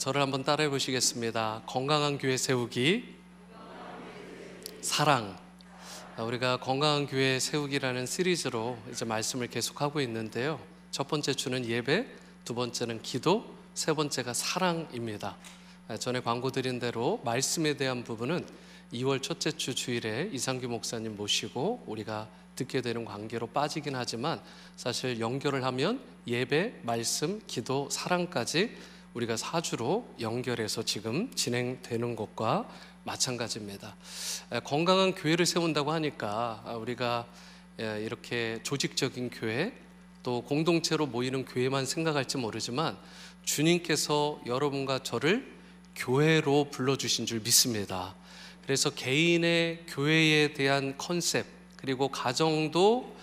저를 한번 따라해 보시겠습니다. 건강한 교회 세우기, 사랑. 우리가 건강한 교회 세우기라는 시리즈로 이제 말씀을 계속하고 있는데요. 첫 번째 주는 예배, 두 번째는 기도, 세 번째가 사랑입니다. 전에 광고 드린 대로 말씀에 대한 부분은 2월 첫째 주 주일에 이상규 목사님 모시고 우리가 듣게 되는 관계로 빠지긴 하지만 사실 연결을 하면 예배, 말씀, 기도, 사랑까지 우리가 사주로 연결해서 지금 진행되는 것과 마찬가지입니다. 건강한 교회를 세운다고 하니까 우리가 이렇게 조직적인 교회 또 공동체로 모이는 교회만 생각할지 모르지만 주님께서 여러분과 저를 교회로 불러주신 줄 믿습니다. 그래서 개인의 교회에 대한 컨셉 그리고 가정도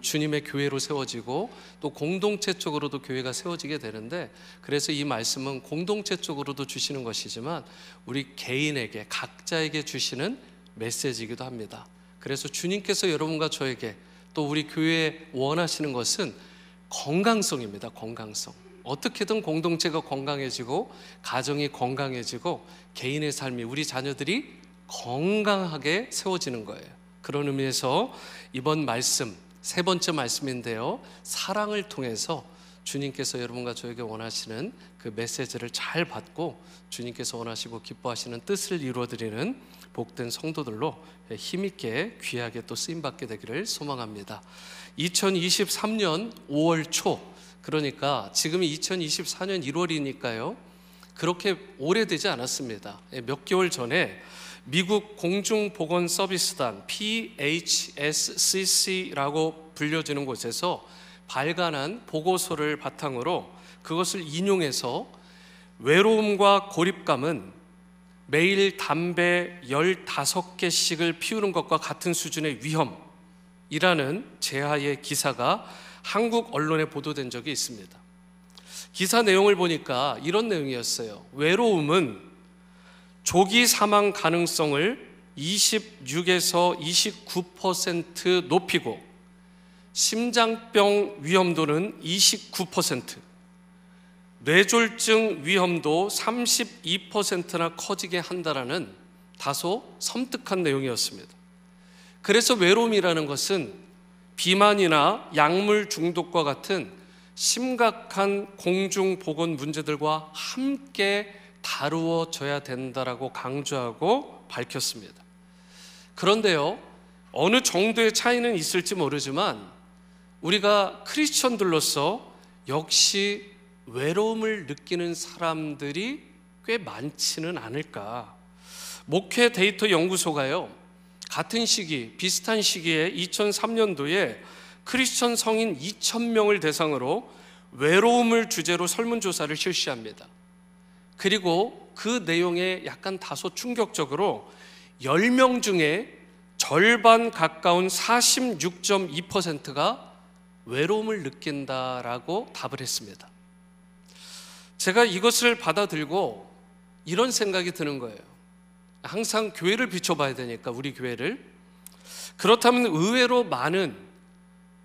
주님의 교회로 세워지고 또 공동체 쪽으로도 교회가 세워지게 되는데 그래서 이 말씀은 공동체 쪽으로도 주시는 것이지만 우리 개인에게 각자에게 주시는 메시지이기도 합니다. 그래서 주님께서 여러분과 저에게 또 우리 교회에 원하시는 것은 건강성입니다. 건강성. 어떻게든 공동체가 건강해지고 가정이 건강해지고 개인의 삶이 우리 자녀들이 건강하게 세워지는 거예요. 그런 의미에서 이번 말씀 세 번째 말씀인데요. 사랑을 통해서 주님께서 여러분과 저에게 원하시는 그 메시지를 잘 받고 주님께서 원하시고 기뻐하시는 뜻을 이루어드리는 복된 성도들로 힘있게 귀하게 또 쓰임받게 되기를 소망합니다. 2023년 5월 초, 그러니까 지금이 2024년 1월이니까요. 그렇게 오래되지 않았습니다. 몇 개월 전에 미국 공중보건서비스단 PHSCC라고 불려지는 곳에서 발간한 보고서를 바탕으로 그것을 인용해서 외로움과 고립감은 매일 담배 15개씩을 피우는 것과 같은 수준의 위험이라는 제하의 기사가 한국 언론에 보도된 적이 있습니다. 기사 내용을 보니까 이런 내용이었어요. 외로움은 조기 사망 가능성을 26에서 29% 높이고 심장병 위험도는 29%, 뇌졸중 위험도 32%나 커지게 한다라는 다소 섬뜩한 내용이었습니다. 그래서 외로움이라는 것은 비만이나 약물 중독과 같은 심각한 공중보건 문제들과 함께 다루어져야 된다라고 강조하고 밝혔습니다. 그런데요, 어느 정도의 차이는 있을지 모르지만 우리가 크리스천들로서 역시 외로움을 느끼는 사람들이 꽤 많지는 않을까. 목회 데이터 연구소가요, 같은 시기, 비슷한 시기에 2003년도에 크리스천 성인 2,000명을 대상으로 외로움을 주제로 설문조사를 실시합니다. 그리고 그 내용에 약간 다소 충격적으로 10명 중에 절반 가까운 46.2%가 외로움을 느낀다라고 답을 했습니다. 제가 이것을 받아들고 이런 생각이 드는 거예요. 항상 교회를 비춰봐야 되니까, 우리 교회를. 그렇다면 의외로 많은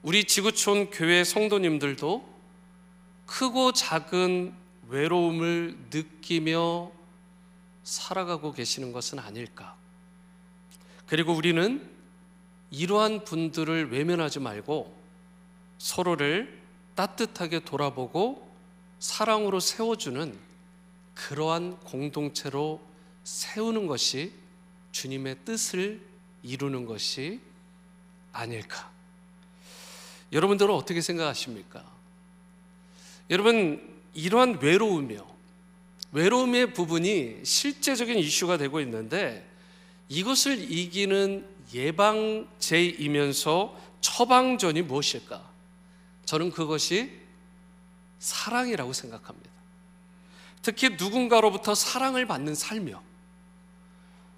우리 지구촌 교회 성도님들도 크고 작은 외로움을 느끼며 살아가고 계시는 것은 아닐까. 그리고 우리는 이러한 분들을 외면하지 말고 서로를 따뜻하게 돌아보고 사랑으로 세워주는 그러한 공동체로 세우는 것이 주님의 뜻을 이루는 것이 아닐까. 여러분들은 어떻게 생각하십니까? 여러분, 이러한 외로움이요. 외로움의 부분이 실제적인 이슈가 되고 있는데 이것을 이기는 예방제이면서 처방전이 무엇일까? 저는 그것이 사랑이라고 생각합니다. 특히 누군가로부터 사랑을 받는 삶이요.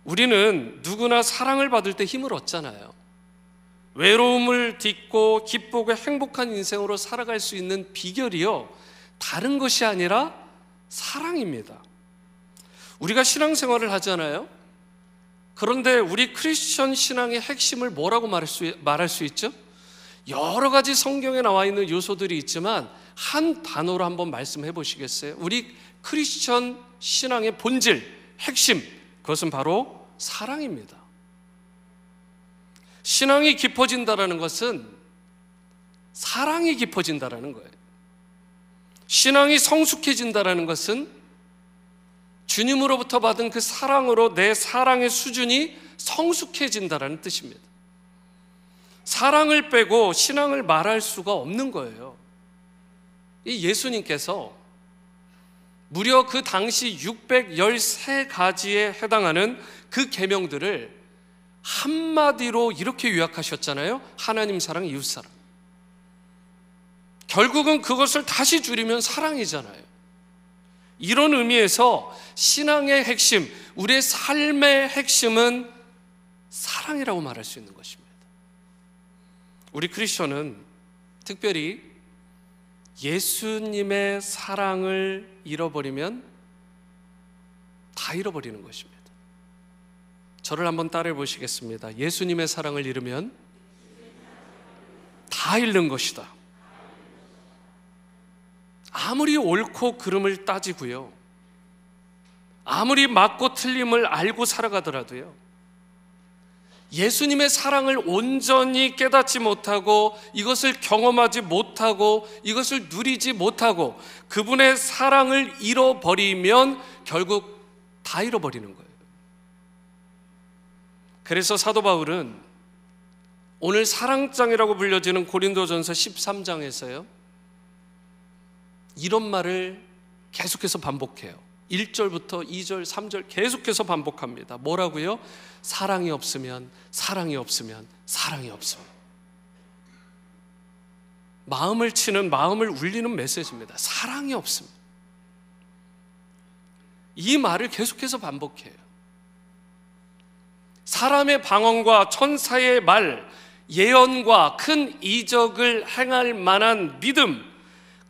우리는 누구나 사랑을 받을 때 힘을 얻잖아요. 외로움을 딛고 기쁘고 행복한 인생으로 살아갈 수 있는 비결이요. 다른 것이 아니라 사랑입니다. 우리가 신앙생활을 하잖아요. 그런데 우리 크리스천 신앙의 핵심을 뭐라고 말할 수, 말할 수 있죠? 여러 가지 성경에 나와 있는 요소들이 있지만 한 단어로 한번 말씀해 보시겠어요? 우리 크리스천 신앙의 본질, 핵심, 그것은 바로 사랑입니다. 신앙이 깊어진다라는 것은 사랑이 깊어진다라는 거예요. 신앙이 성숙해진다라는 것은 주님으로부터 받은 그 사랑으로 내 사랑의 수준이 성숙해진다라는 뜻입니다. 사랑을 빼고 신앙을 말할 수가 없는 거예요. 이 예수님께서 무려 그 당시 613가지에 해당하는 그 계명들을 한마디로 이렇게 요약하셨잖아요. 하나님 사랑, 이웃 사랑. 결국은 그것을 다시 줄이면 사랑이잖아요. 이런 의미에서 신앙의 핵심, 우리의 삶의 핵심은 사랑이라고 말할 수 있는 것입니다. 우리 크리스천은 특별히 예수님의 사랑을 잃어버리면 다 잃어버리는 것입니다. 저를 한번 따라해 보시겠습니다. 예수님의 사랑을 잃으면 다 잃는 것이다. 아무리 옳고 그름을 따지고요. 아무리 맞고 틀림을 알고 살아가더라도요. 예수님의 사랑을 온전히 깨닫지 못하고 이것을 경험하지 못하고 이것을 누리지 못하고 그분의 사랑을 잃어버리면 결국 다 잃어버리는 거예요. 그래서 사도 바울은 오늘 사랑장이라고 불려지는 고린도전서 13장에서요. 이런 말을 계속해서 반복해요. 1절부터 2절, 3절 계속해서 반복합니다. 뭐라고요? 사랑이 없으면, 사랑이 없으면, 사랑이 없으면. 마음을 치는, 마음을 울리는 메시지입니다. 사랑이 없으면. 이 말을 계속해서 반복해요. 사람의 방언과 천사의 말, 예언과 큰 이적을 행할 만한 믿음,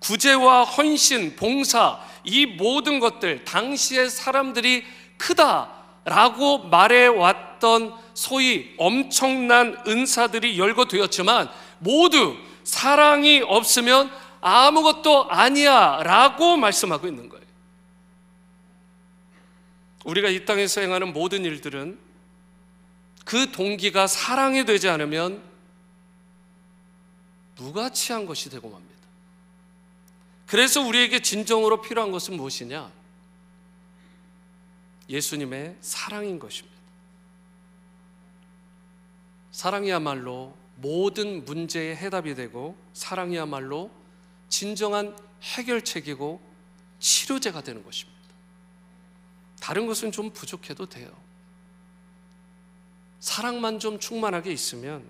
구제와 헌신, 봉사, 이 모든 것들, 당시의 사람들이 크다라고 말해왔던 소위 엄청난 은사들이 열거되었지만 모두 사랑이 없으면 아무것도 아니야 라고 말씀하고 있는 거예요. 우리가 이 땅에서 행하는 모든 일들은 그 동기가 사랑이 되지 않으면 무가치한 것이 되고 맙니다. 그래서 우리에게 진정으로 필요한 것은 무엇이냐? 예수님의 사랑인 것입니다. 사랑이야말로 모든 문제의 해답이 되고 사랑이야말로 진정한 해결책이고 치료제가 되는 것입니다. 다른 것은 좀 부족해도 돼요. 사랑만 좀 충만하게 있으면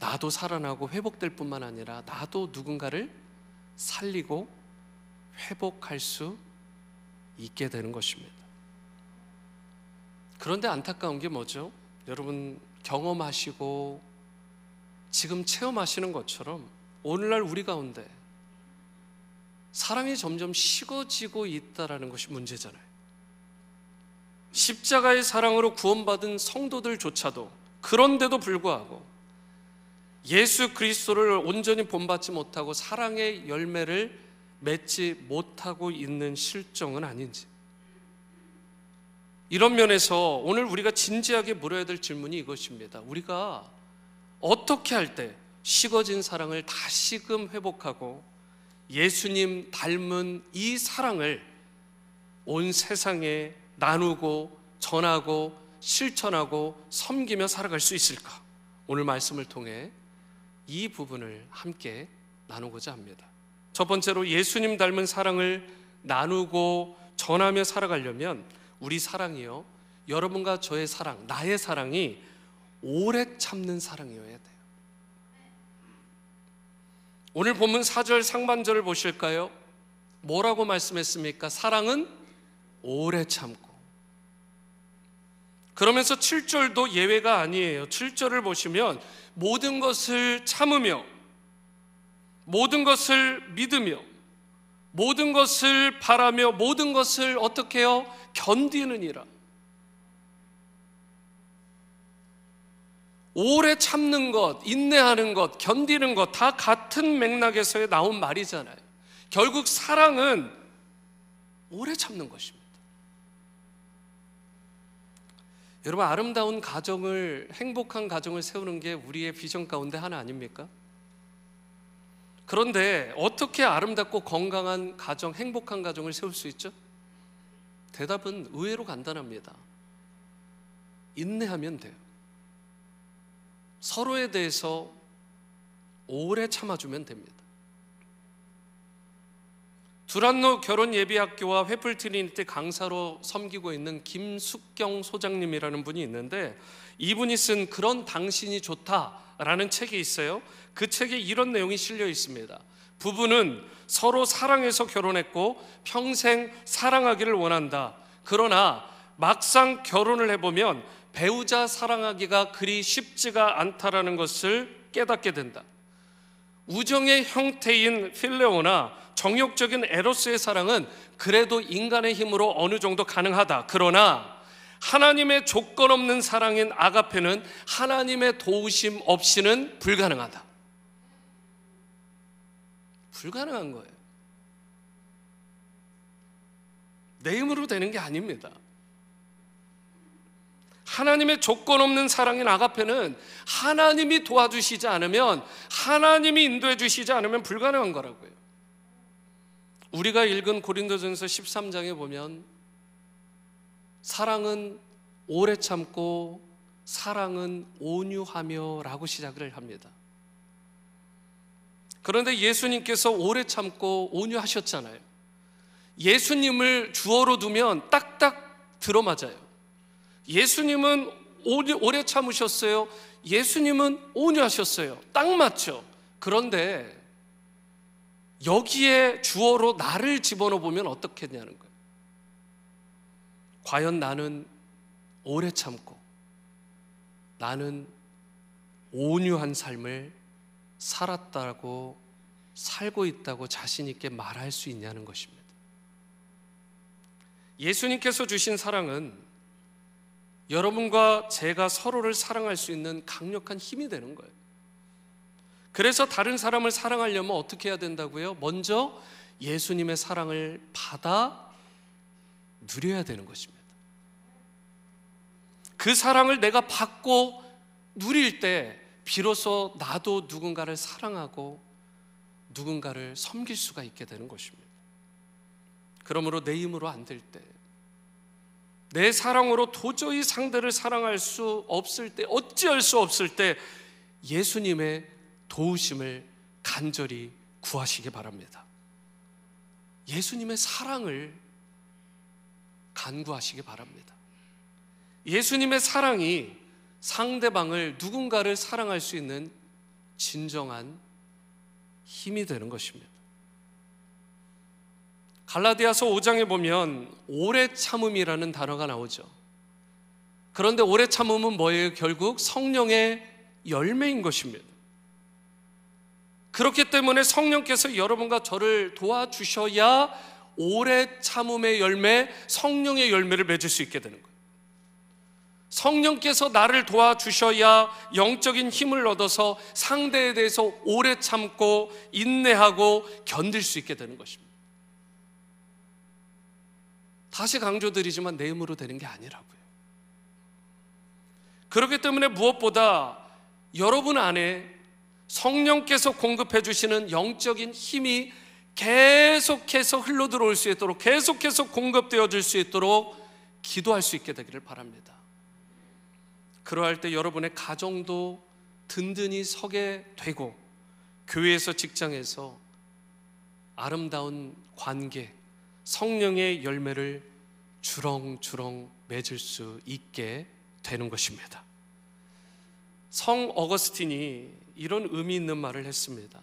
나도 살아나고 회복될 뿐만 아니라 나도 누군가를 살리고 회복할 수 있게 되는 것입니다. 그런데 안타까운 게 뭐죠? 여러분 경험하시고 지금 체험하시는 것처럼 오늘날 우리 가운데 사랑이 점점 식어지고 있다라는 것이 문제잖아요. 십자가의 사랑으로 구원받은 성도들조차도 그런데도 불구하고 예수 그리스도를 온전히 본받지 못하고 사랑의 열매를 맺지 못하고 있는 실정은 아닌지. 이런 면에서 오늘 우리가 진지하게 물어야 될 질문이 이것입니다. 우리가 어떻게 할 때 식어진 사랑을 다시금 회복하고 예수님 닮은 이 사랑을 온 세상에 나누고 전하고 실천하고 섬기며 살아갈 수 있을까? 오늘 말씀을 통해 이 부분을 함께 나누고자 합니다. 첫 번째로 예수님 닮은 사랑을 나누고 전하며 살아가려면 우리 사랑이요. 여러분과 저의 사랑, 나의 사랑이 오래 참는 사랑이어야 돼요. 오늘 본문 4절 상반절을 보실까요? 뭐라고 말씀했습니까? 사랑은 오래 참고. 그러면서 7절도 예외가 아니에요. 7절을 보시면 모든 것을 참으며 모든 것을 믿으며 모든 것을 바라며 모든 것을 어떻게 해요? 견디느니라. 오래 참는 것, 인내하는 것, 견디는 것 다 같은 맥락에서 나온 말이잖아요. 결국 사랑은 오래 참는 것입니다. 여러분 아름다운 가정을 행복한 가정을 세우는 게 우리의 비전 가운데 하나 아닙니까? 그런데 어떻게 아름답고 건강한 가정, 행복한 가정을 세울 수 있죠? 대답은 의외로 간단합니다. 인내하면 돼요. 서로에 대해서 오래 참아주면 됩니다. 두란노 결혼 예비 학교와 회풀 트리니티 강사로 섬기고 있는 김숙경 소장님이라는 분이 있는데 이분이 쓴 그런 당신이 좋다라는 책이 있어요. 그 책에 이런 내용이 실려 있습니다. 부부는 서로 사랑해서 결혼했고 평생 사랑하기를 원한다. 그러나 막상 결혼을 해보면 배우자 사랑하기가 그리 쉽지가 않다라는 것을 깨닫게 된다. 우정의 형태인 필레오나 정욕적인 에로스의 사랑은 그래도 인간의 힘으로 어느 정도 가능하다. 그러나 하나님의 조건 없는 사랑인 아가페는 하나님의 도우심 없이는 불가능하다. 불가능한 거예요. 내 힘으로 되는 게 아닙니다. 하나님의 조건 없는 사랑인 아가페는 하나님이 도와주시지 않으면 하나님이 인도해 주시지 않으면 불가능한 거라고요. 우리가 읽은 고린도전서 13장에 보면 사랑은 오래 참고 사랑은 온유하며라고 시작을 합니다. 그런데 예수님께서 오래 참고 온유하셨잖아요. 예수님을 주어로 두면 딱딱 들어맞아요. 예수님은 오래 참으셨어요. 예수님은 온유하셨어요. 딱 맞죠. 그런데 여기에 주어로 나를 집어넣어 보면 어떻겠냐는 거예요. 과연 나는 오래 참고 나는 온유한 삶을 살았다고 살고 있다고 자신 있게 말할 수 있냐는 것입니다. 예수님께서 주신 사랑은 여러분과 제가 서로를 사랑할 수 있는 강력한 힘이 되는 거예요. 그래서 다른 사람을 사랑하려면 어떻게 해야 된다고요? 먼저 예수님의 사랑을 받아 누려야 되는 것입니다. 그 사랑을 내가 받고 누릴 때 비로소 나도 누군가를 사랑하고 누군가를 섬길 수가 있게 되는 것입니다. 그러므로 내 힘으로 안 될 때, 내 사랑으로 도저히 상대를 사랑할 수 없을 때, 어찌할 수 없을 때 예수님의 도우심을 간절히 구하시기 바랍니다. 예수님의 사랑을 간구하시기 바랍니다. 예수님의 사랑이 상대방을 누군가를 사랑할 수 있는 진정한 힘이 되는 것입니다. 갈라디아서 5장에 보면 오래 참음이라는 단어가 나오죠. 그런데 오래 참음은 뭐예요? 결국 성령의 열매인 것입니다. 그렇기 때문에 성령께서 여러분과 저를 도와주셔야 오래 참음의 열매, 성령의 열매를 맺을 수 있게 되는 거예요. 성령께서 나를 도와주셔야 영적인 힘을 얻어서 상대에 대해서 오래 참고 인내하고 견딜 수 있게 되는 것입니다. 다시 강조드리지만 내 힘으로 되는 게 아니라고요. 그렇기 때문에 무엇보다 여러분 안에 성령께서 공급해 주시는 영적인 힘이 계속해서 흘러 들어올 수 있도록 계속해서 공급되어 질 수 있도록 기도할 수 있게 되기를 바랍니다. 그러할 때 여러분의 가정도 든든히 서게 되고 교회에서 직장에서 아름다운 관계, 성령의 열매를 주렁주렁 맺을 수 있게 되는 것입니다. 성 어거스틴이 이런 의미 있는 말을 했습니다.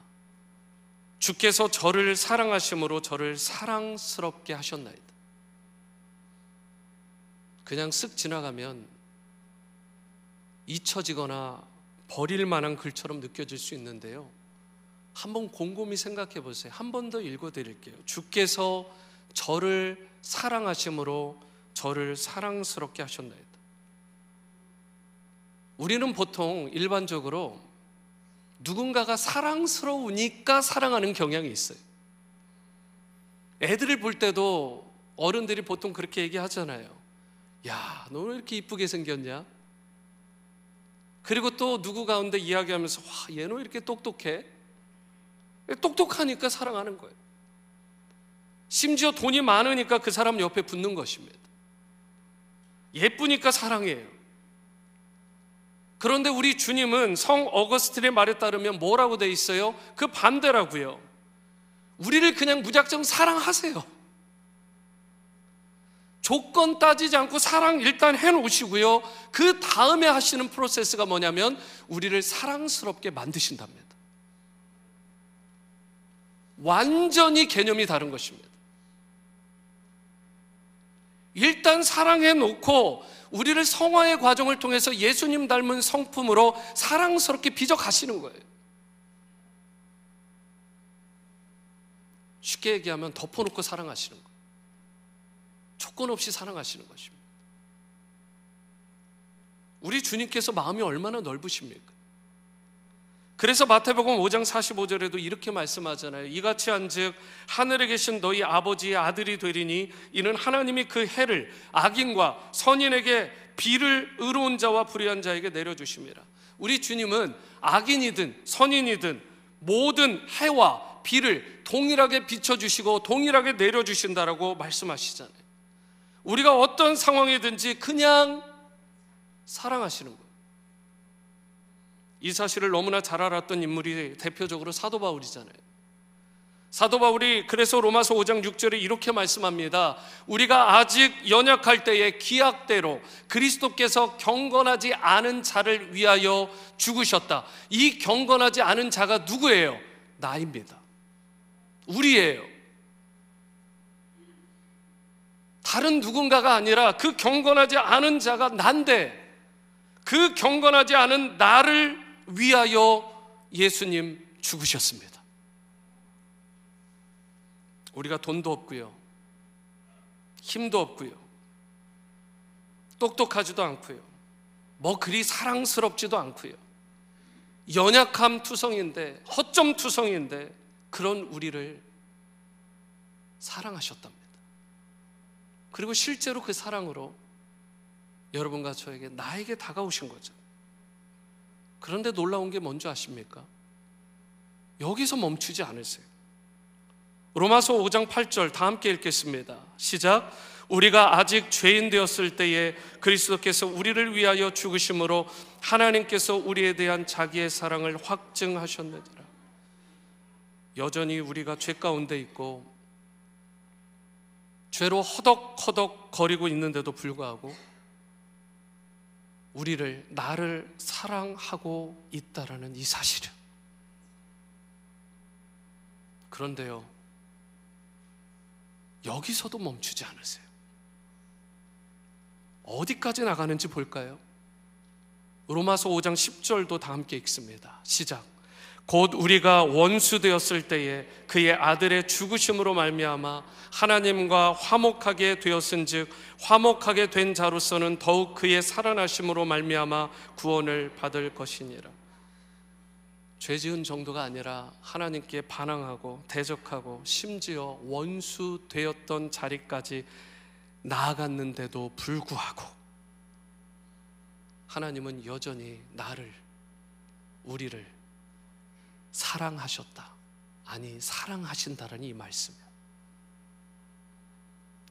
주께서 저를 사랑하심으로 저를 사랑스럽게 하셨나이다. 그냥 쓱 지나가면 잊혀지거나 버릴 만한 글처럼 느껴질 수 있는데요. 한번 곰곰이 생각해 보세요. 한 번 더 읽어 드릴게요. 주께서 저를 사랑하심으로 저를 사랑스럽게 하셨나이다. 우리는 보통 일반적으로 누군가가 사랑스러우니까 사랑하는 경향이 있어요. 애들을 볼 때도 어른들이 보통 그렇게 얘기하잖아요. 야, 너 왜 이렇게 이쁘게 생겼냐? 그리고 또 누구 가운데 이야기하면서 와, 얘는 왜 이렇게 똑똑해? 똑똑하니까 사랑하는 거예요. 심지어 돈이 많으니까 그 사람 옆에 붙는 것입니다. 예쁘니까 사랑해요. 그런데 우리 주님은 성 어거스틴의 말에 따르면 뭐라고 돼 있어요? 그 반대라고요. 우리를 그냥 무작정 사랑하세요. 조건 따지지 않고 사랑 일단 해 놓으시고요. 그 다음에 하시는 프로세스가 뭐냐면 우리를 사랑스럽게 만드신답니다. 완전히 개념이 다른 것입니다. 일단 사랑해 놓고 우리를 성화의 과정을 통해서 예수님 닮은 성품으로 사랑스럽게 빚어 가시는 거예요. 쉽게 얘기하면 덮어놓고 사랑하시는 거예요. 조건 없이 사랑하시는 것입니다. 우리 주님께서 마음이 얼마나 넓으십니까? 그래서 마태복음 5장 45절에도 이렇게 말씀하잖아요. 이같이 한즉 하늘에 계신 너희 아버지의 아들이 되리니 이는 하나님이 그 해를 악인과 선인에게 비를 의로운 자와 불의한 자에게 내려 주심이라. 우리 주님은 악인이든 선인이든 모든 해와 비를 동일하게 비춰 주시고 동일하게 내려 주신다라고 말씀하시잖아요. 우리가 어떤 상황이든지 그냥 사랑하시는. 이 사실을 너무나 잘 알았던 인물이 대표적으로 사도 바울이잖아요. 사도 바울이 그래서 로마서 5장 6절에 이렇게 말씀합니다. 우리가 아직 연약할 때에 기약대로 그리스도께서 경건하지 않은 자를 위하여 죽으셨다. 이 경건하지 않은 자가 누구예요? 나입니다. 우리예요. 다른 누군가가 아니라 그 경건하지 않은 자가 난데 그 경건하지 않은 나를 위하여 예수님 죽으셨습니다. 우리가 돈도 없고요. 힘도 없고요. 똑똑하지도 않고요. 뭐 그리 사랑스럽지도 않고요. 연약함 투성인데 허점 투성인데 그런 우리를 사랑하셨답니다. 그리고 실제로 그 사랑으로 여러분과 저에게 나에게 다가오신 거죠. 그런데 놀라운 게 뭔지 아십니까? 여기서 멈추지 않으세요. 로마서 5장 8절 다 함께 읽겠습니다. 시작. 우리가 아직 죄인 되었을 때에 그리스도께서 우리를 위하여 죽으심으로 하나님께서 우리에 대한 자기의 사랑을 확증하셨느니라. 여전히 우리가 죄 가운데 있고 죄로 허덕허덕 거리고 있는데도 불구하고 우리를 나를 사랑하고 있다라는 이 사실을 그런데요 여기서도 멈추지 않으세요. 어디까지 나가는지 볼까요? 로마서 5장 10절도 다 함께 읽습니다. 시작 곧 우리가 원수 되었을 때에 그의 아들의 죽으심으로 말미암아 하나님과 화목하게 되었은즉 화목하게 된 자로서는 더욱 그의 살아나심으로 말미암아 구원을 받을 것이니라. 죄 지은 정도가 아니라 하나님께 반항하고 대적하고 심지어 원수 되었던 자리까지 나아갔는데도 불구하고 하나님은 여전히 나를 우리를 사랑하셨다. 아니, 사랑하신다라는 이 말씀이에요.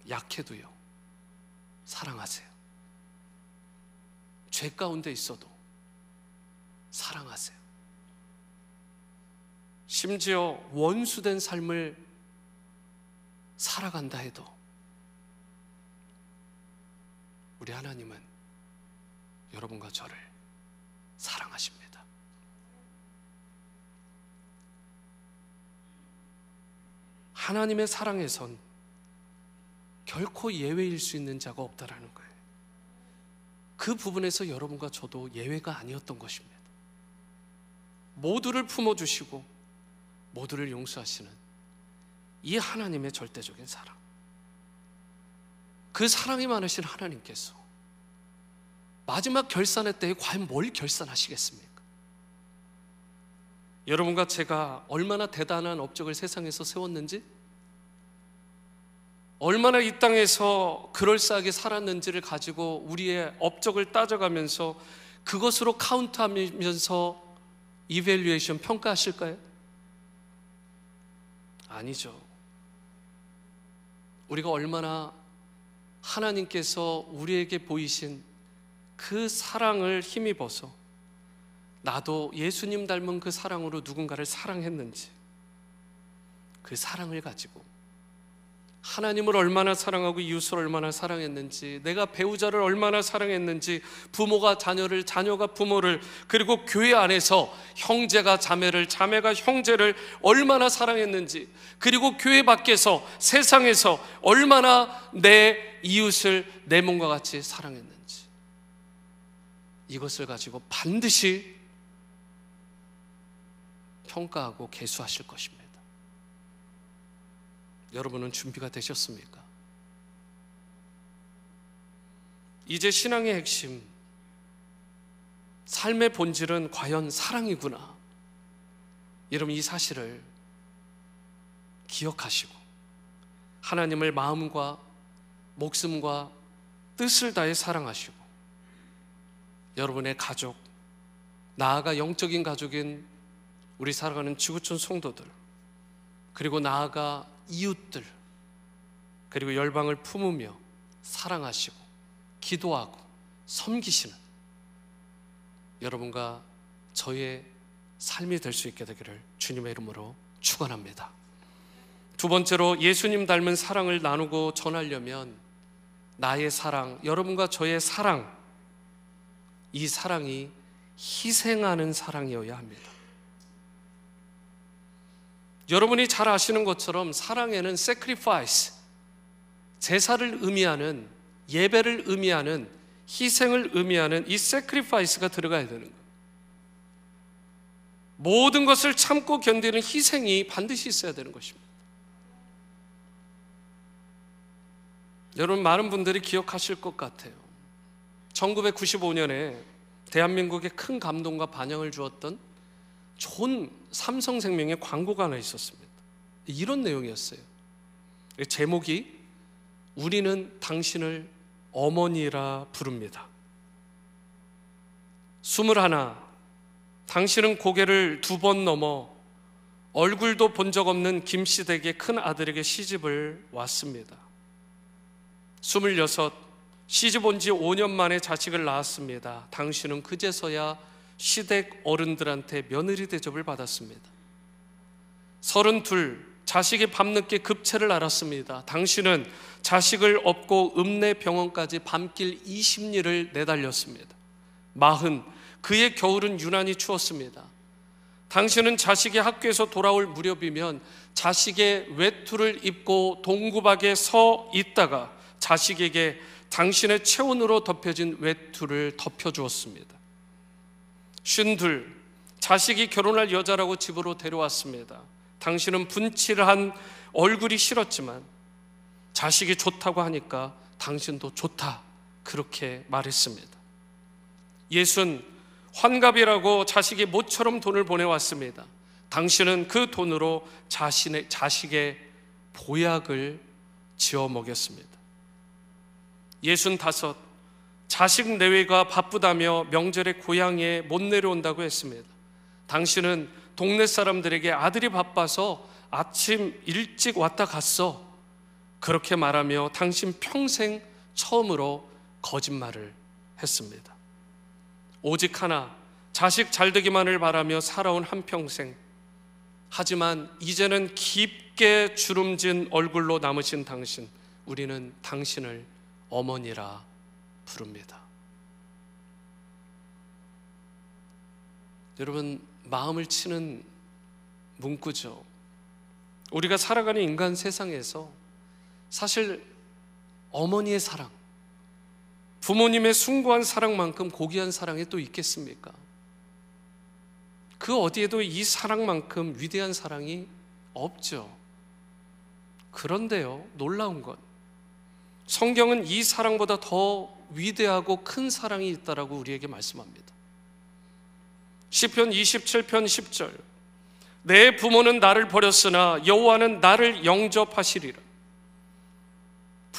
약해도요, 사랑하세요. 죄 가운데 있어도 사랑하세요. 심지어 원수된 삶을 살아간다 해도 우리 하나님은 여러분과 저를 사랑하십니다. 하나님의 사랑에선 결코 예외일 수 있는 자가 없다라는 거예요. 그 부분에서 여러분과 저도 예외가 아니었던 것입니다. 모두를 품어주시고 모두를 용서하시는 이 하나님의 절대적인 사랑. 그 사랑이 많으신 하나님께서 마지막 결산의 때에 과연 뭘 결산하시겠습니까? 여러분과 제가 얼마나 대단한 업적을 세상에서 세웠는지 얼마나 이 땅에서 그럴싸하게 살았는지를 가지고 우리의 업적을 따져가면서 그것으로 카운트하면서 이벨리에이션 평가하실까요? 아니죠. 우리가 얼마나 하나님께서 우리에게 보이신 그 사랑을 힘입어서 나도 예수님 닮은 그 사랑으로 누군가를 사랑했는지 그 사랑을 가지고 하나님을 얼마나 사랑하고 이웃을 얼마나 사랑했는지, 내가 배우자를 얼마나 사랑했는지, 부모가 자녀를, 자녀가 부모를, 그리고 교회 안에서 형제가 자매를, 자매가 형제를 얼마나 사랑했는지, 그리고 교회 밖에서 세상에서 얼마나 내 이웃을 내 몸과 같이 사랑했는지, 이것을 가지고 반드시 평가하고 개수하실 것입니다. 여러분은 준비가 되셨습니까? 이제 신앙의 핵심, 삶의 본질은 과연 사랑이구나. 여러분 이 사실을 기억하시고 하나님을 마음과 목숨과 뜻을 다해 사랑하시고 여러분의 가족, 나아가 영적인 가족인 우리 살아가는 지구촌 성도들 그리고 나아가 이웃들 그리고 열방을 품으며 사랑하시고 기도하고 섬기시는 여러분과 저의 삶이 될 수 있게 되기를 주님의 이름으로 축원합니다. 두 번째로 예수님 닮은 사랑을 나누고 전하려면 나의 사랑, 여러분과 저의 사랑, 이 사랑이 희생하는 사랑이어야 합니다. 여러분이 잘 아시는 것처럼 사랑에는 sacrifice, 제사를 의미하는 예배를 의미하는 희생을 의미하는 이 sacrifice가 들어가야 되는 거예요. 모든 것을 참고 견디는 희생이 반드시 있어야 되는 것입니다. 여러분 많은 분들이 기억하실 것 같아요. 1995년에 대한민국에 큰 감동과 반영을 주었던 좋은 삼성생명의 광고가 하나 있었습니다. 이런 내용이었어요. 제목이 우리는 당신을 어머니라 부릅니다. 스물하나, 당신은 고개를 두 번 넘어 얼굴도 본 적 없는 김씨 댁의 큰 아들에게 시집을 왔습니다. 스물여섯, 시집 온 지 5년 만에 자식을 낳았습니다. 당신은 그제서야 시댁 어른들한테 며느리 대접을 받았습니다. 서른둘 자식이 밤늦게 급체를 알았습니다. 당신은 자식을 업고 읍내 병원까지 밤길 20리를 내달렸습니다. 마흔 그의 겨울은 유난히 추웠습니다. 당신은 자식이 학교에서 돌아올 무렵이면 자식의 외투를 입고 동구박에 서 있다가 자식에게 당신의 체온으로 덮여진 외투를 덮여주었습니다. 쉰둘 자식이 결혼할 여자라고 집으로 데려왔습니다. 당신은 분칠한 얼굴이 싫었지만 자식이 좋다고 하니까 당신도 좋다 그렇게 말했습니다. 예순 환갑이라고 자식이 모처럼 돈을 보내왔습니다. 당신은 그 돈으로 자신의 자식의 보약을 지어 먹였습니다. 예순 다섯 자식 내외가 바쁘다며 명절에 고향에 못 내려온다고 했습니다. 당신은 동네 사람들에게 아들이 바빠서 아침 일찍 왔다 갔어. 그렇게 말하며 당신 평생 처음으로 거짓말을 했습니다. 오직 하나, 자식 잘 되기만을 바라며 살아온 한평생. 하지만 이제는 깊게 주름진 얼굴로 남으신 당신, 우리는 당신을 어머니라 부릅니다. 여러분, 마음을 치는 문구죠. 우리가 살아가는 인간 세상에서 사실 어머니의 사랑, 부모님의 숭고한 사랑만큼 고귀한 사랑이 또 있겠습니까? 그 어디에도 이 사랑만큼 위대한 사랑이 없죠. 그런데요, 놀라운 건 성경은 이 사랑보다 더 위대하고 큰 사랑이 있다라고 우리에게 말씀합니다. 시편 27편 10절 내 부모는 나를 버렸으나 여호와는 나를 영접하시리라.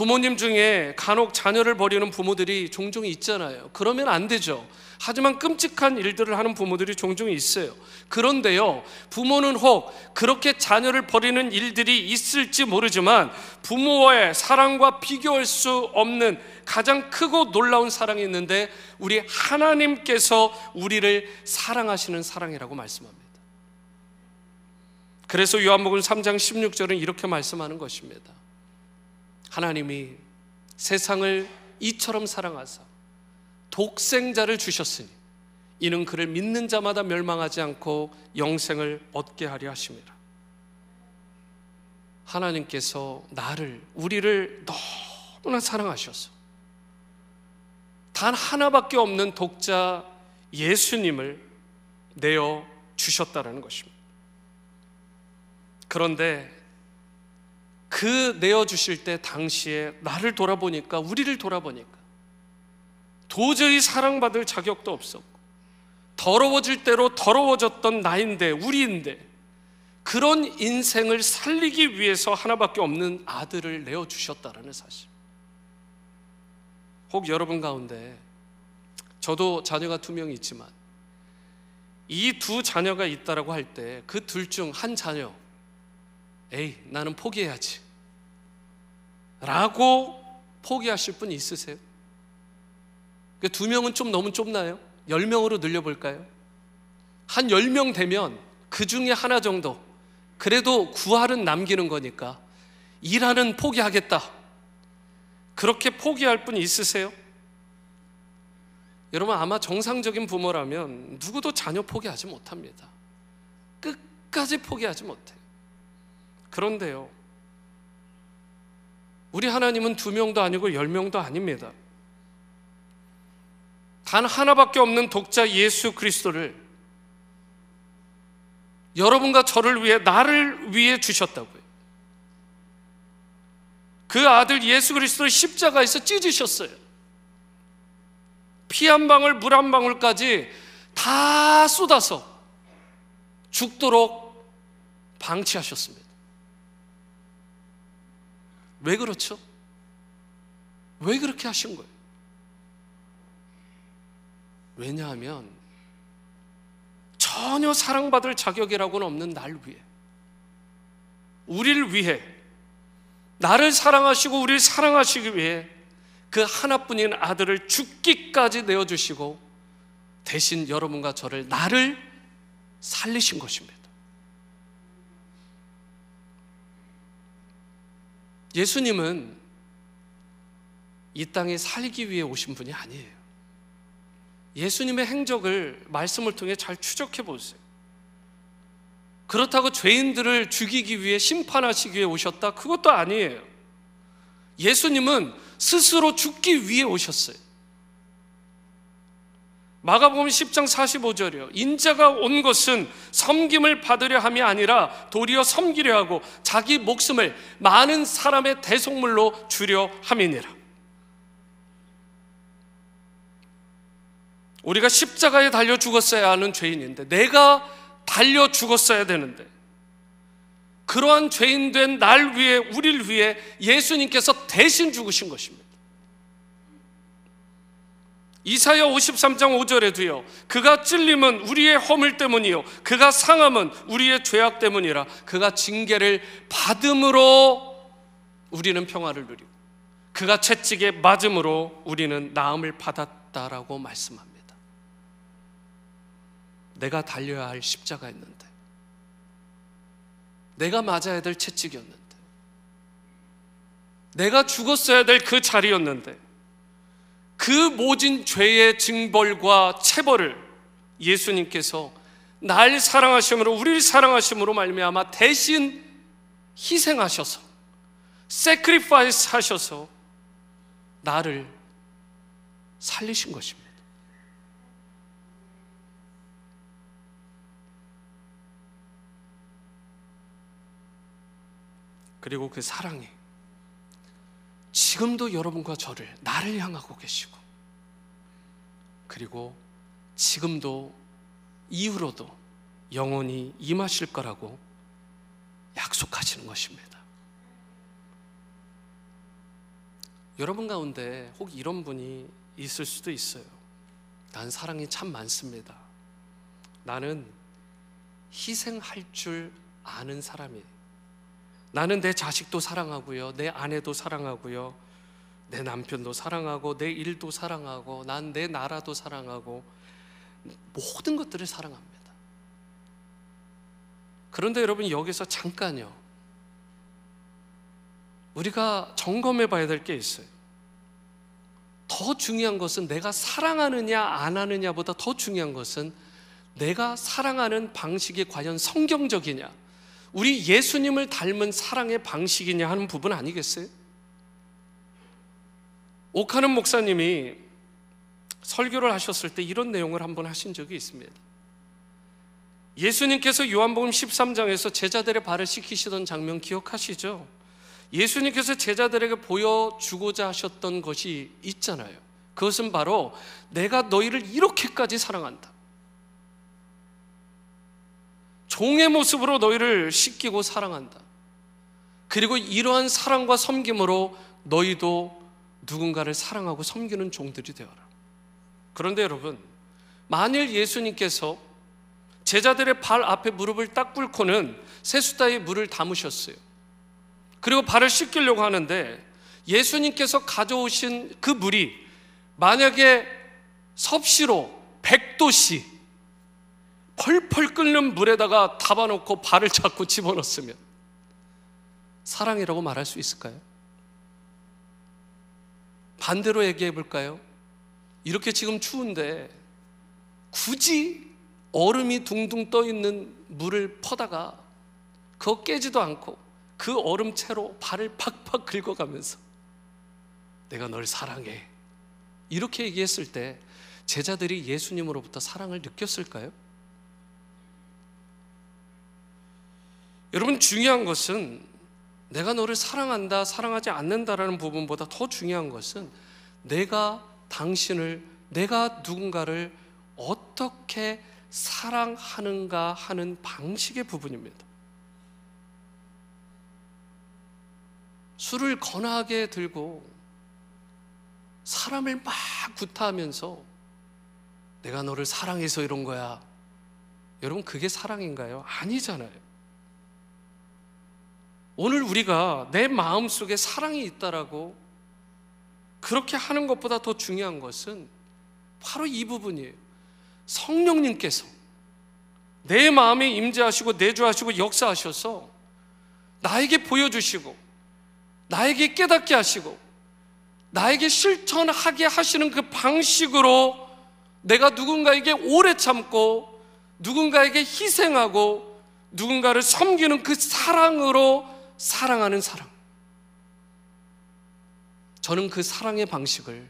부모님 중에 간혹 자녀를 버리는 부모들이 종종 있잖아요. 그러면 안 되죠. 하지만 끔찍한 일들을 하는 부모들이 종종 있어요. 그런데요, 부모는 혹 그렇게 자녀를 버리는 일들이 있을지 모르지만 부모와의 사랑과 비교할 수 없는 가장 크고 놀라운 사랑이 있는데 우리 하나님께서 우리를 사랑하시는 사랑이라고 말씀합니다. 그래서 요한복음 3장 16절은 이렇게 말씀하는 것입니다. 하나님이 세상을 이처럼 사랑하사 독생자를 주셨으니 이는 그를 믿는 자마다 멸망하지 않고 영생을 얻게 하려 하심이라. 하나님께서 나를 우리를 너무나 사랑하셔서 단 하나밖에 없는 독자 예수님을 내어 주셨다라는 것입니다. 그런데 그 내어 주실 때 당시에 나를 돌아보니까 우리를 돌아보니까 도저히 사랑받을 자격도 없었고 더러워질 대로 더러워졌던 나인데 우리인데 그런 인생을 살리기 위해서 하나밖에 없는 아들을 내어 주셨다라는 사실. 혹 여러분 가운데 저도 자녀가 두 명 있지만 이 두 자녀가 있다라고 할 때 그 둘 중 한 자녀 에이 나는 포기해야지 라고 포기하실 분 있으세요? 그두 명은 좀 너무 좁나요? 열 명으로 늘려볼까요? 한 열 명 되면 그 중에 하나 정도 그래도 구할은 남기는 거니까 일하는 포기하겠다. 그렇게 포기할 분 있으세요? 여러분 아마 정상적인 부모라면 누구도 자녀 포기하지 못합니다. 끝까지 포기하지 못해요. 그런데요. 우리 하나님은 두 명도 아니고 열 명도 아닙니다. 단 하나밖에 없는 독자 예수 그리스도를 여러분과 저를 위해 나를 위해 주셨다고요. 그 아들 예수 그리스도를 십자가에서 찢으셨어요. 피 한 방울, 물 한 방울까지 다 쏟아서 죽도록 방치하셨습니다. 왜 그렇죠? 왜 그렇게 하신 거예요? 왜냐하면 전혀 사랑받을 자격이라고는 없는 날 위해 우리를 위해 나를 사랑하시고 우리를 사랑하시기 위해 그 하나뿐인 아들을 죽기까지 내어주시고 대신 여러분과 저를 나를 살리신 것입니다. 예수님은 이 땅에 살기 위해 오신 분이 아니에요. 예수님의 행적을 말씀을 통해 잘 추적해 보세요. 그렇다고 죄인들을 죽이기 위해 심판하시기 위해 오셨다? 그것도 아니에요. 예수님은 스스로 죽기 위해 오셨어요. 마가복음 10장 45절이요. 인자가 온 것은 섬김을 받으려 함이 아니라 도리어 섬기려 하고 자기 목숨을 많은 사람의 대속물로 주려 함이니라. 우리가 십자가에 달려 죽었어야 하는 죄인인데 내가 달려 죽었어야 되는데 그러한 죄인 된 날 위해 우리를 위해 예수님께서 대신 죽으신 것입니다. 이사야 53장 5절에도요. 그가 찔림은 우리의 허물 때문이요 그가 상함은 우리의 죄악 때문이라 그가 징계를 받음으로 우리는 평화를 누리고 그가 채찍에 맞음으로 우리는 나음을 받았다라고 말씀합니다. 내가 달려야 할 십자가였는데, 내가 맞아야 될 채찍이었는데, 내가 죽었어야 될 그 자리였는데, 그 모진 죄의 징벌과 체벌을 예수님께서 날 사랑하심으로 우리를 사랑하심으로 말미암아 대신 희생하셔서 sacrifice 하셔서 나를 살리신 것입니다. 그리고 그 사랑이 지금도 여러분과 저를 나를 향하고 계시고 그리고 지금도 이후로도 영원히 임하실 거라고 약속하시는 것입니다. 여러분 가운데 혹 이런 분이 있을 수도 있어요. 난 사랑이 참 많습니다. 나는 희생할 줄 아는 사람이에요. 나는 내 자식도 사랑하고요. 내 아내도 사랑하고요. 내 남편도 사랑하고 내 일도 사랑하고 난 내 나라도 사랑하고 모든 것들을 사랑합니다. 그런데 여러분 여기서 잠깐요. 우리가 점검해 봐야 될 게 있어요. 더 중요한 것은 내가 사랑하느냐 안 하느냐보다 더 중요한 것은 내가 사랑하는 방식이 과연 성경적이냐, 우리 예수님을 닮은 사랑의 방식이냐 하는 부분 아니겠어요? 오카는 목사님이 설교를 하셨을 때 이런 내용을 한번 하신 적이 있습니다. 예수님께서 요한복음 13장에서 제자들의 발을 씻기시던 장면 기억하시죠? 예수님께서 제자들에게 보여주고자 하셨던 것이 있잖아요. 그것은 바로 내가 너희를 이렇게까지 사랑한다. 종의 모습으로 너희를 씻기고 사랑한다. 그리고 이러한 사랑과 섬김으로 너희도 누군가를 사랑하고 섬기는 종들이 되어라. 그런데 여러분, 만일 예수님께서 제자들의 발 앞에 무릎을 딱 꿇고는 세수다에 물을 담으셨어요. 그리고 발을 씻기려고 하는데 예수님께서 가져오신 그 물이 만약에 섭씨로 100도씨 펄펄 끓는 물에다가 담아놓고 발을 자꾸 집어넣었으면 사랑이라고 말할 수 있을까요? 반대로 얘기해 볼까요? 이렇게 지금 추운데 굳이 얼음이 둥둥 떠 있는 물을 퍼다가 그거 깨지도 않고 그 얼음 채로 발을 팍팍 긁어가면서 내가 널 사랑해. 이렇게 얘기했을 때 제자들이 예수님으로부터 사랑을 느꼈을까요? 여러분 중요한 것은 내가 너를 사랑한다, 사랑하지 않는다라는 부분보다 더 중요한 것은 내가 당신을, 내가 누군가를 어떻게 사랑하는가 하는 방식의 부분입니다. 술을 거나하게 들고 사람을 막 구타하면서 내가 너를 사랑해서 이런 거야. 여러분, 그게 사랑인가요? 아니잖아요. 오늘 우리가 내 마음 속에 사랑이 있다라고 그렇게 하는 것보다 더 중요한 것은 바로 이 부분이에요. 성령님께서 내 마음에 임재하시고 내주하시고 역사하셔서 나에게 보여주시고 나에게 깨닫게 하시고 나에게 실천하게 하시는 그 방식으로 내가 누군가에게 오래 참고 누군가에게 희생하고 누군가를 섬기는 그 사랑으로 사랑하는 사랑. 저는 그 사랑의 방식을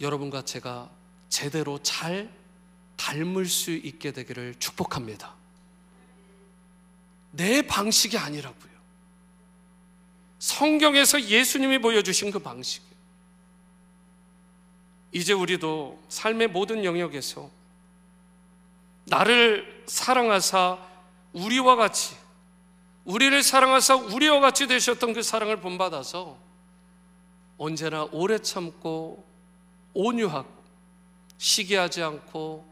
여러분과 제가 제대로 잘 닮을 수 있게 되기를 축복합니다. 내 방식이 아니라고요. 성경에서 예수님이 보여주신 그 방식. 이제 우리도 삶의 모든 영역에서 나를 사랑하사 우리와 같이 우리를 사랑하사 우리와 같이 되셨던 그 사랑을 본받아서 언제나 오래 참고 온유하고 시기하지 않고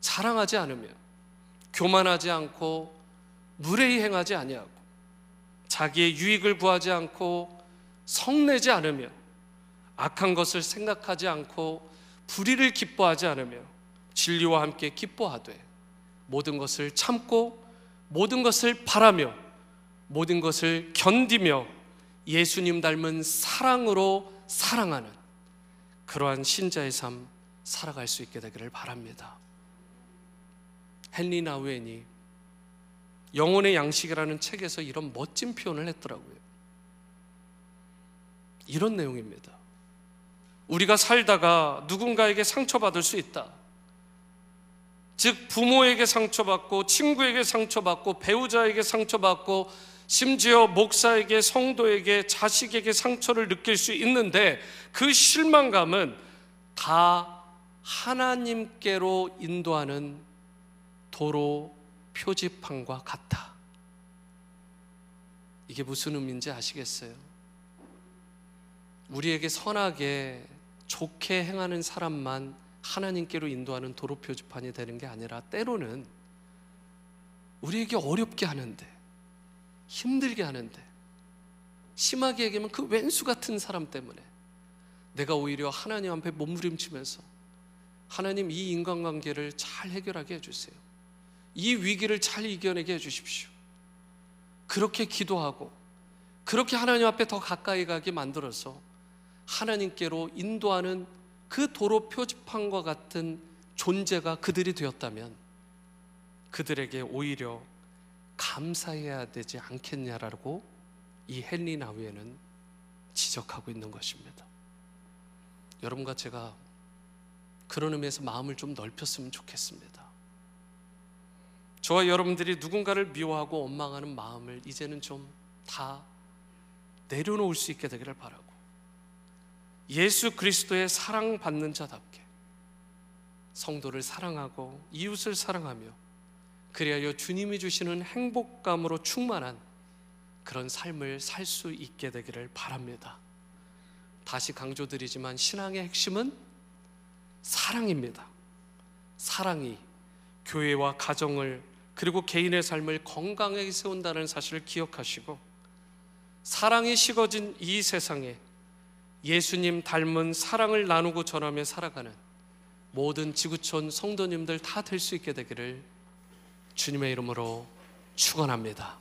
자랑하지 않으며 교만하지 않고 무례히 행하지 아니하고 자기의 유익을 구하지 않고 성내지 않으며 악한 것을 생각하지 않고 불의를 기뻐하지 않으며 진리와 함께 기뻐하되 모든 것을 참고 모든 것을 바라며 모든 것을 견디며 예수님 닮은 사랑으로 사랑하는 그러한 신자의 삶 살아갈 수 있게 되기를 바랍니다. 헨리 나우엔이 영혼의 양식이라는 책에서 이런 멋진 표현을 했더라고요. 이런 내용입니다. 우리가 살다가 누군가에게 상처받을 수 있다. 즉 부모에게 상처받고 친구에게 상처받고 배우자에게 상처받고 심지어 목사에게 성도에게 자식에게 상처를 느낄 수 있는데 그 실망감은 다 하나님께로 인도하는 도로 표지판과 같아. 이게 무슨 의미인지 아시겠어요? 우리에게 선하게 좋게 행하는 사람만 하나님께로 인도하는 도로 표지판이 되는 게 아니라 때로는 우리에게 어렵게 하는데 힘들게 하는데 심하게 얘기하면 그 왼수 같은 사람 때문에 내가 오히려 하나님 앞에 몸부림치면서 하나님 이 인간관계를 잘 해결하게 해주세요. 이 위기를 잘 이겨내게 해주십시오. 그렇게 기도하고 그렇게 하나님 앞에 더 가까이 가게 만들어서 하나님께로 인도하는 그 도로 표지판과 같은 존재가 그들이 되었다면 그들에게 오히려 감사해야 되지 않겠냐라고 이 헨리 나우에는 지적하고 있는 것입니다. 여러분과 제가 그런 의미에서 마음을 좀 넓혔으면 좋겠습니다. 저와 여러분들이 누군가를 미워하고 원망하는 마음을 이제는 좀 다 내려놓을 수 있게 되기를 바라고 예수 그리스도의 사랑받는 자답게 성도를 사랑하고 이웃을 사랑하며 그리하여 주님이 주시는 행복감으로 충만한 그런 삶을 살 수 있게 되기를 바랍니다. 다시 강조드리지만 신앙의 핵심은 사랑입니다. 사랑이 교회와 가정을 그리고 개인의 삶을 건강하게 세운다는 사실을 기억하시고 사랑이 식어진 이 세상에 예수님 닮은 사랑을 나누고 전하며 살아가는 모든 지구촌 성도님들 다 될 수 있게 되기를 주님의 이름으로 축원합니다.